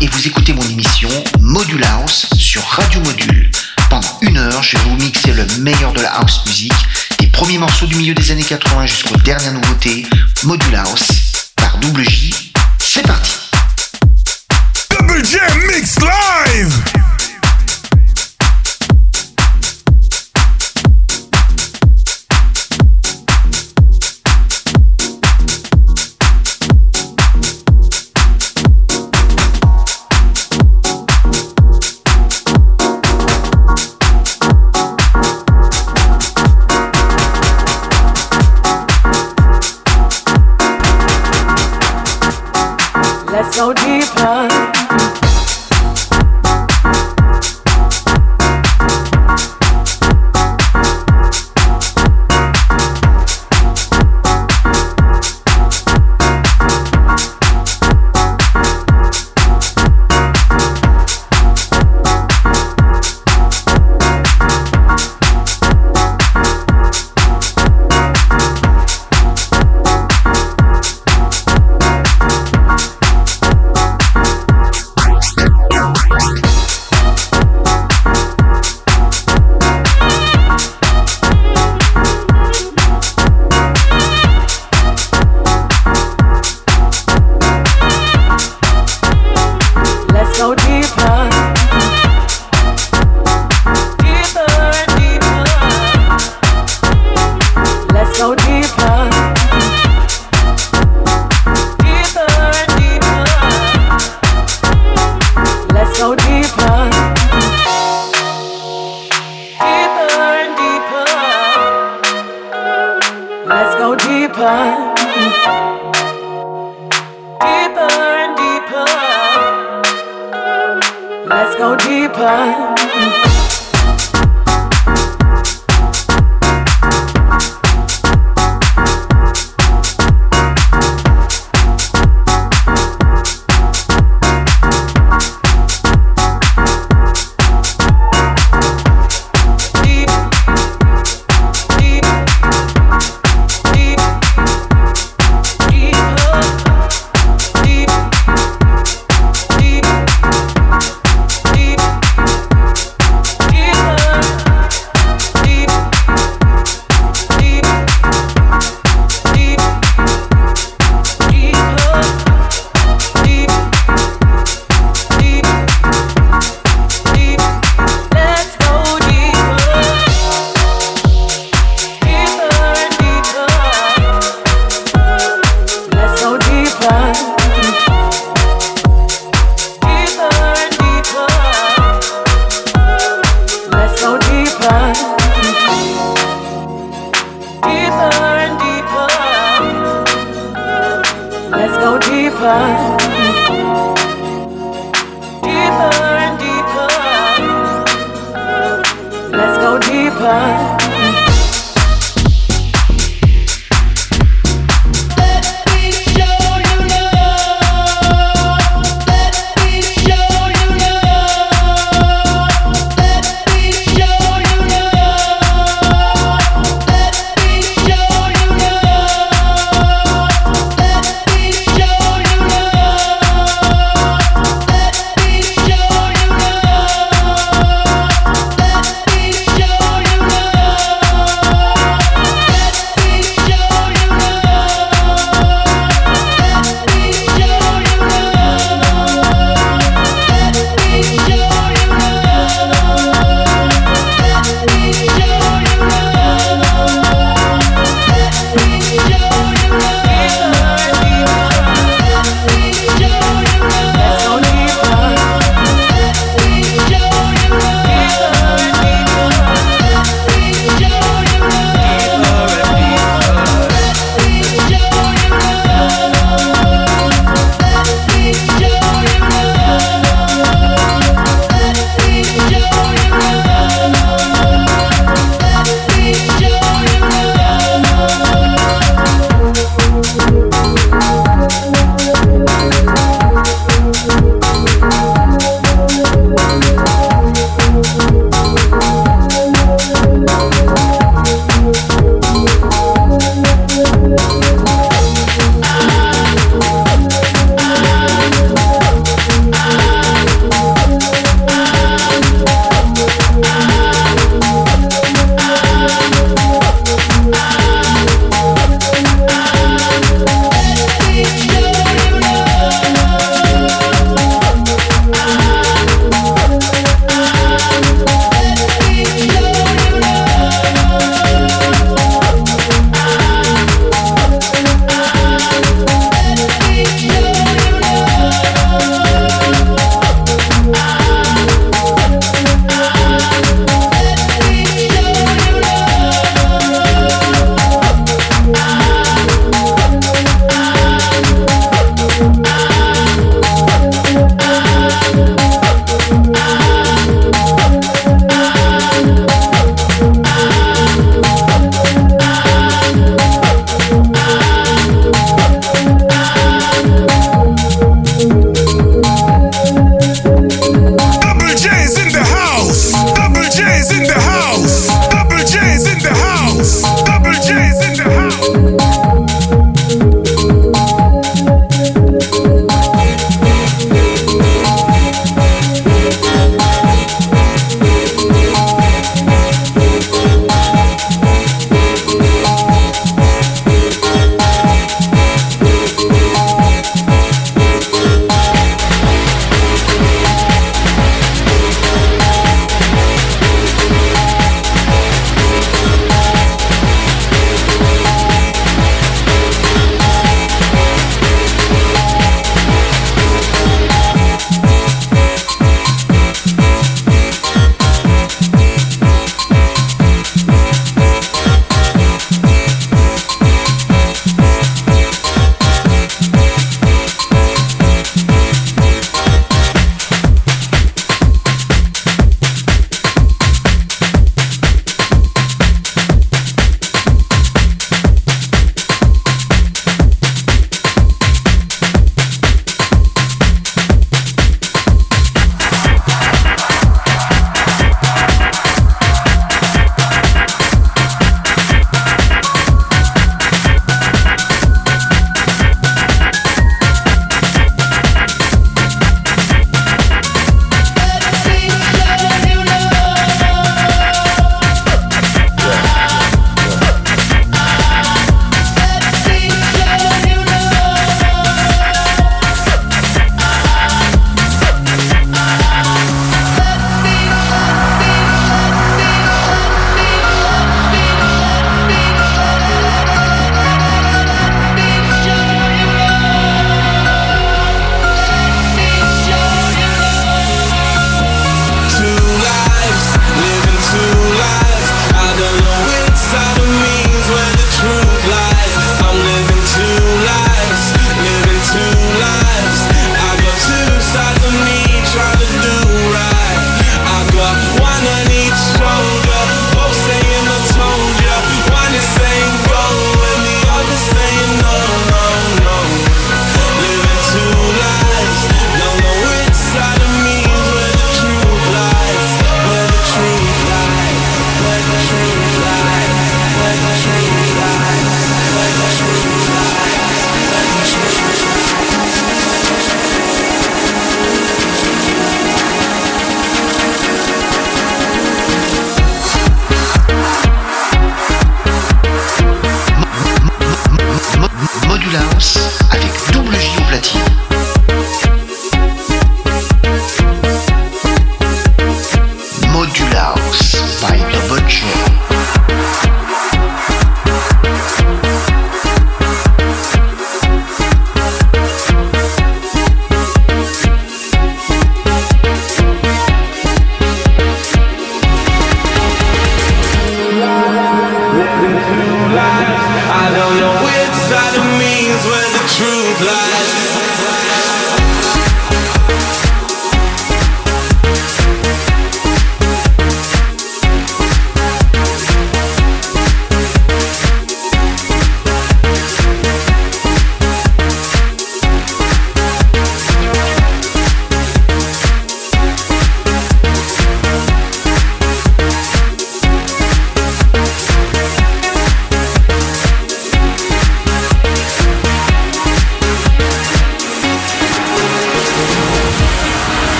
et vous écoutez mon émission Module House sur Radio Module. Pendant une heure, je vais vous mixer le meilleur de la house music, des premiers morceaux du milieu des années 80 jusqu'aux dernières nouveautés, Module House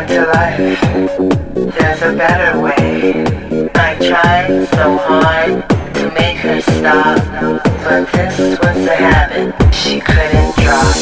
To life. There's a better way. I tried so hard to make her stop, but this was a habit she couldn't drop.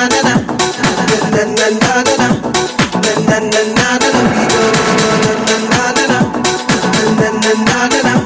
na na na na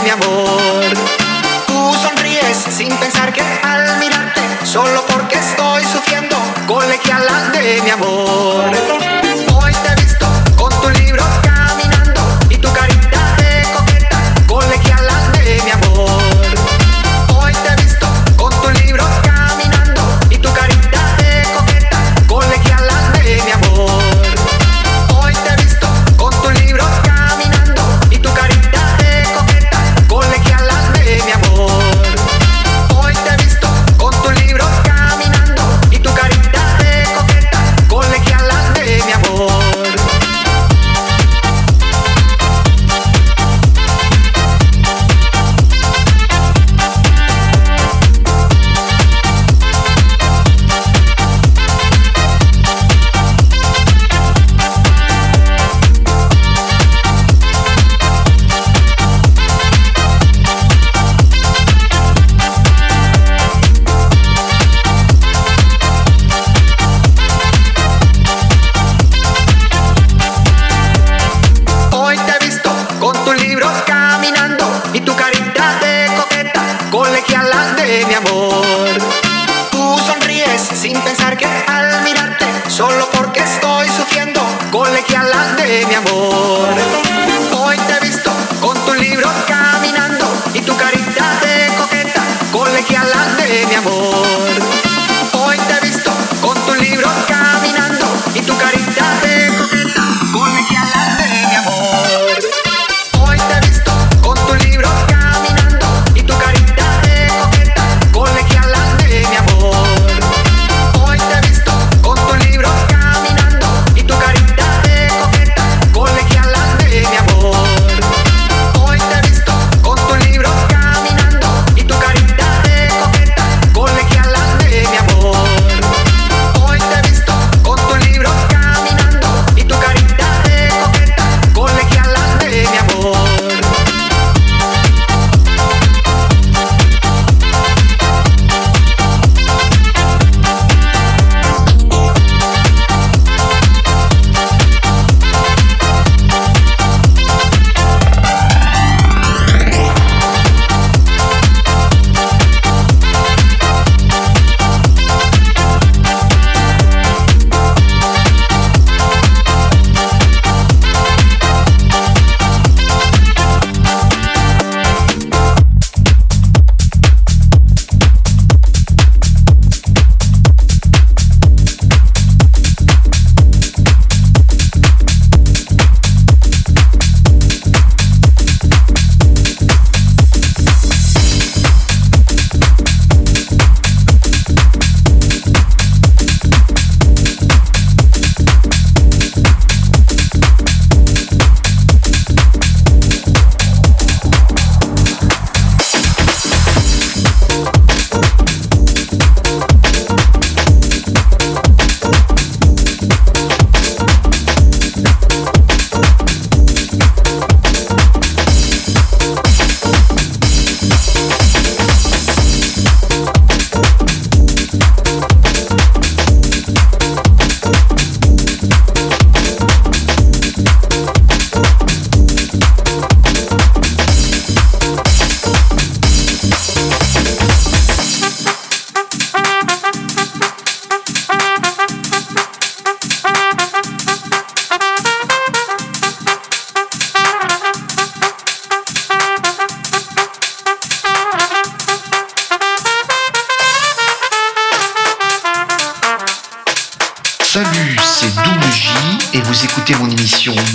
mi amor. Tú sonríes sin pensar que al mirarte, solo porque estoy sufriendo, colegiala de mi amor.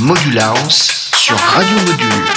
Modulance sur Radio Module.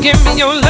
Give me your loving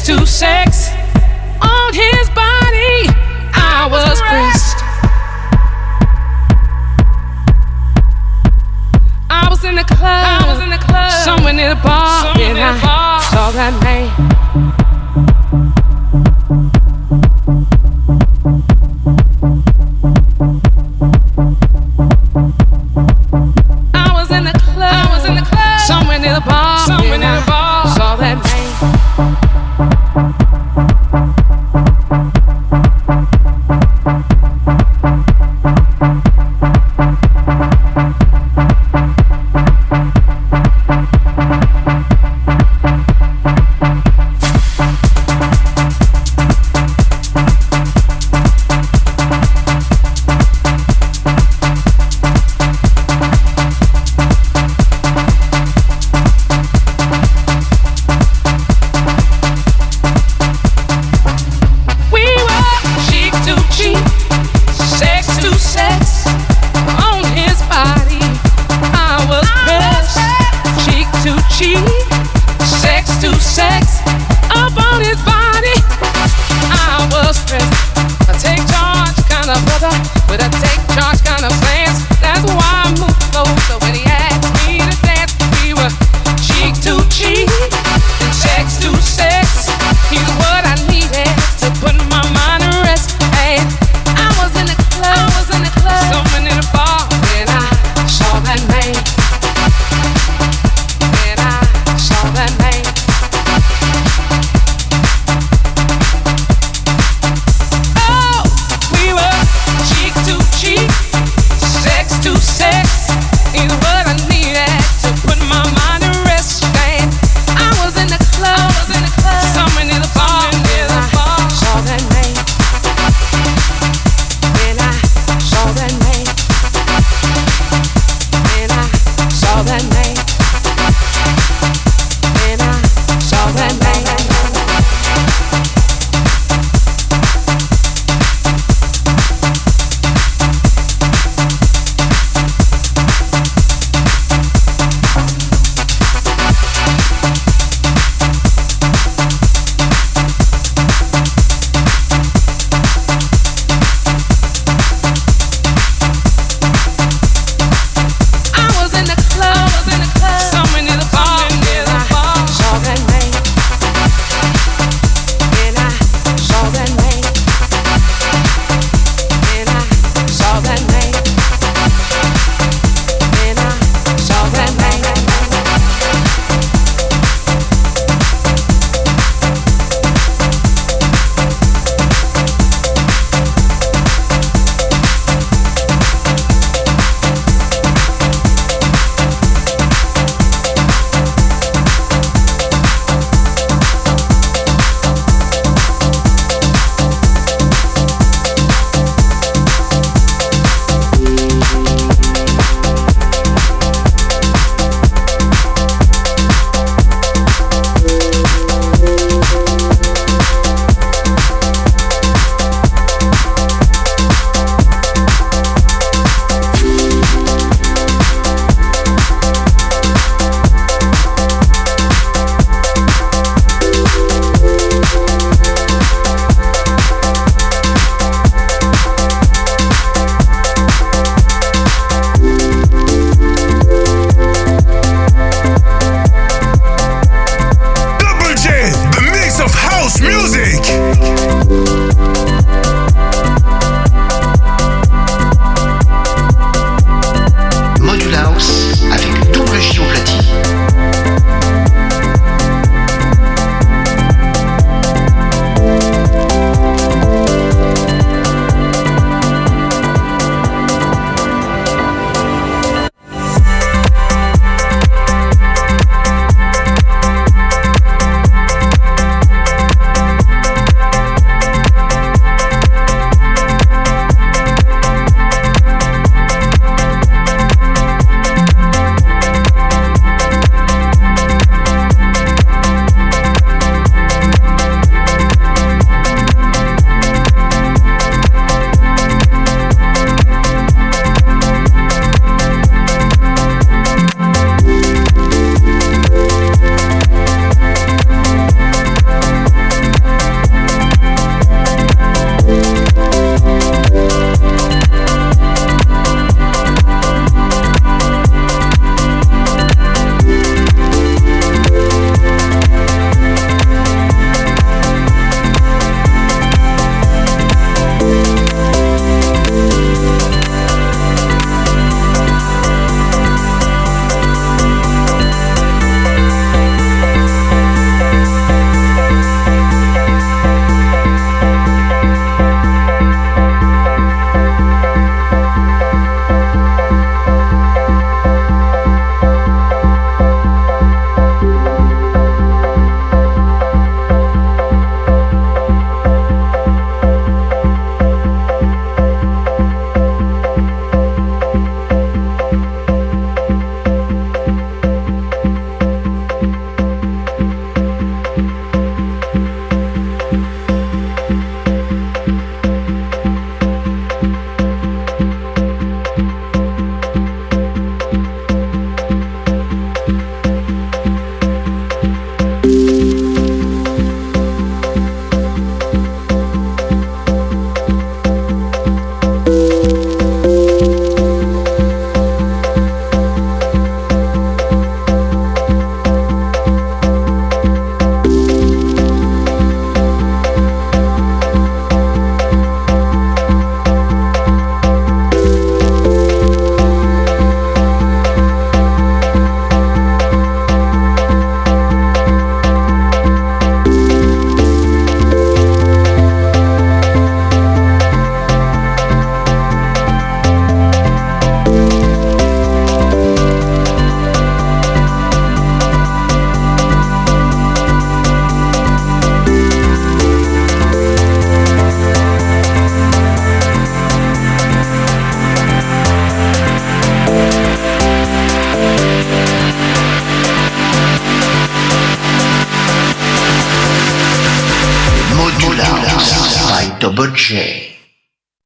sex to sex.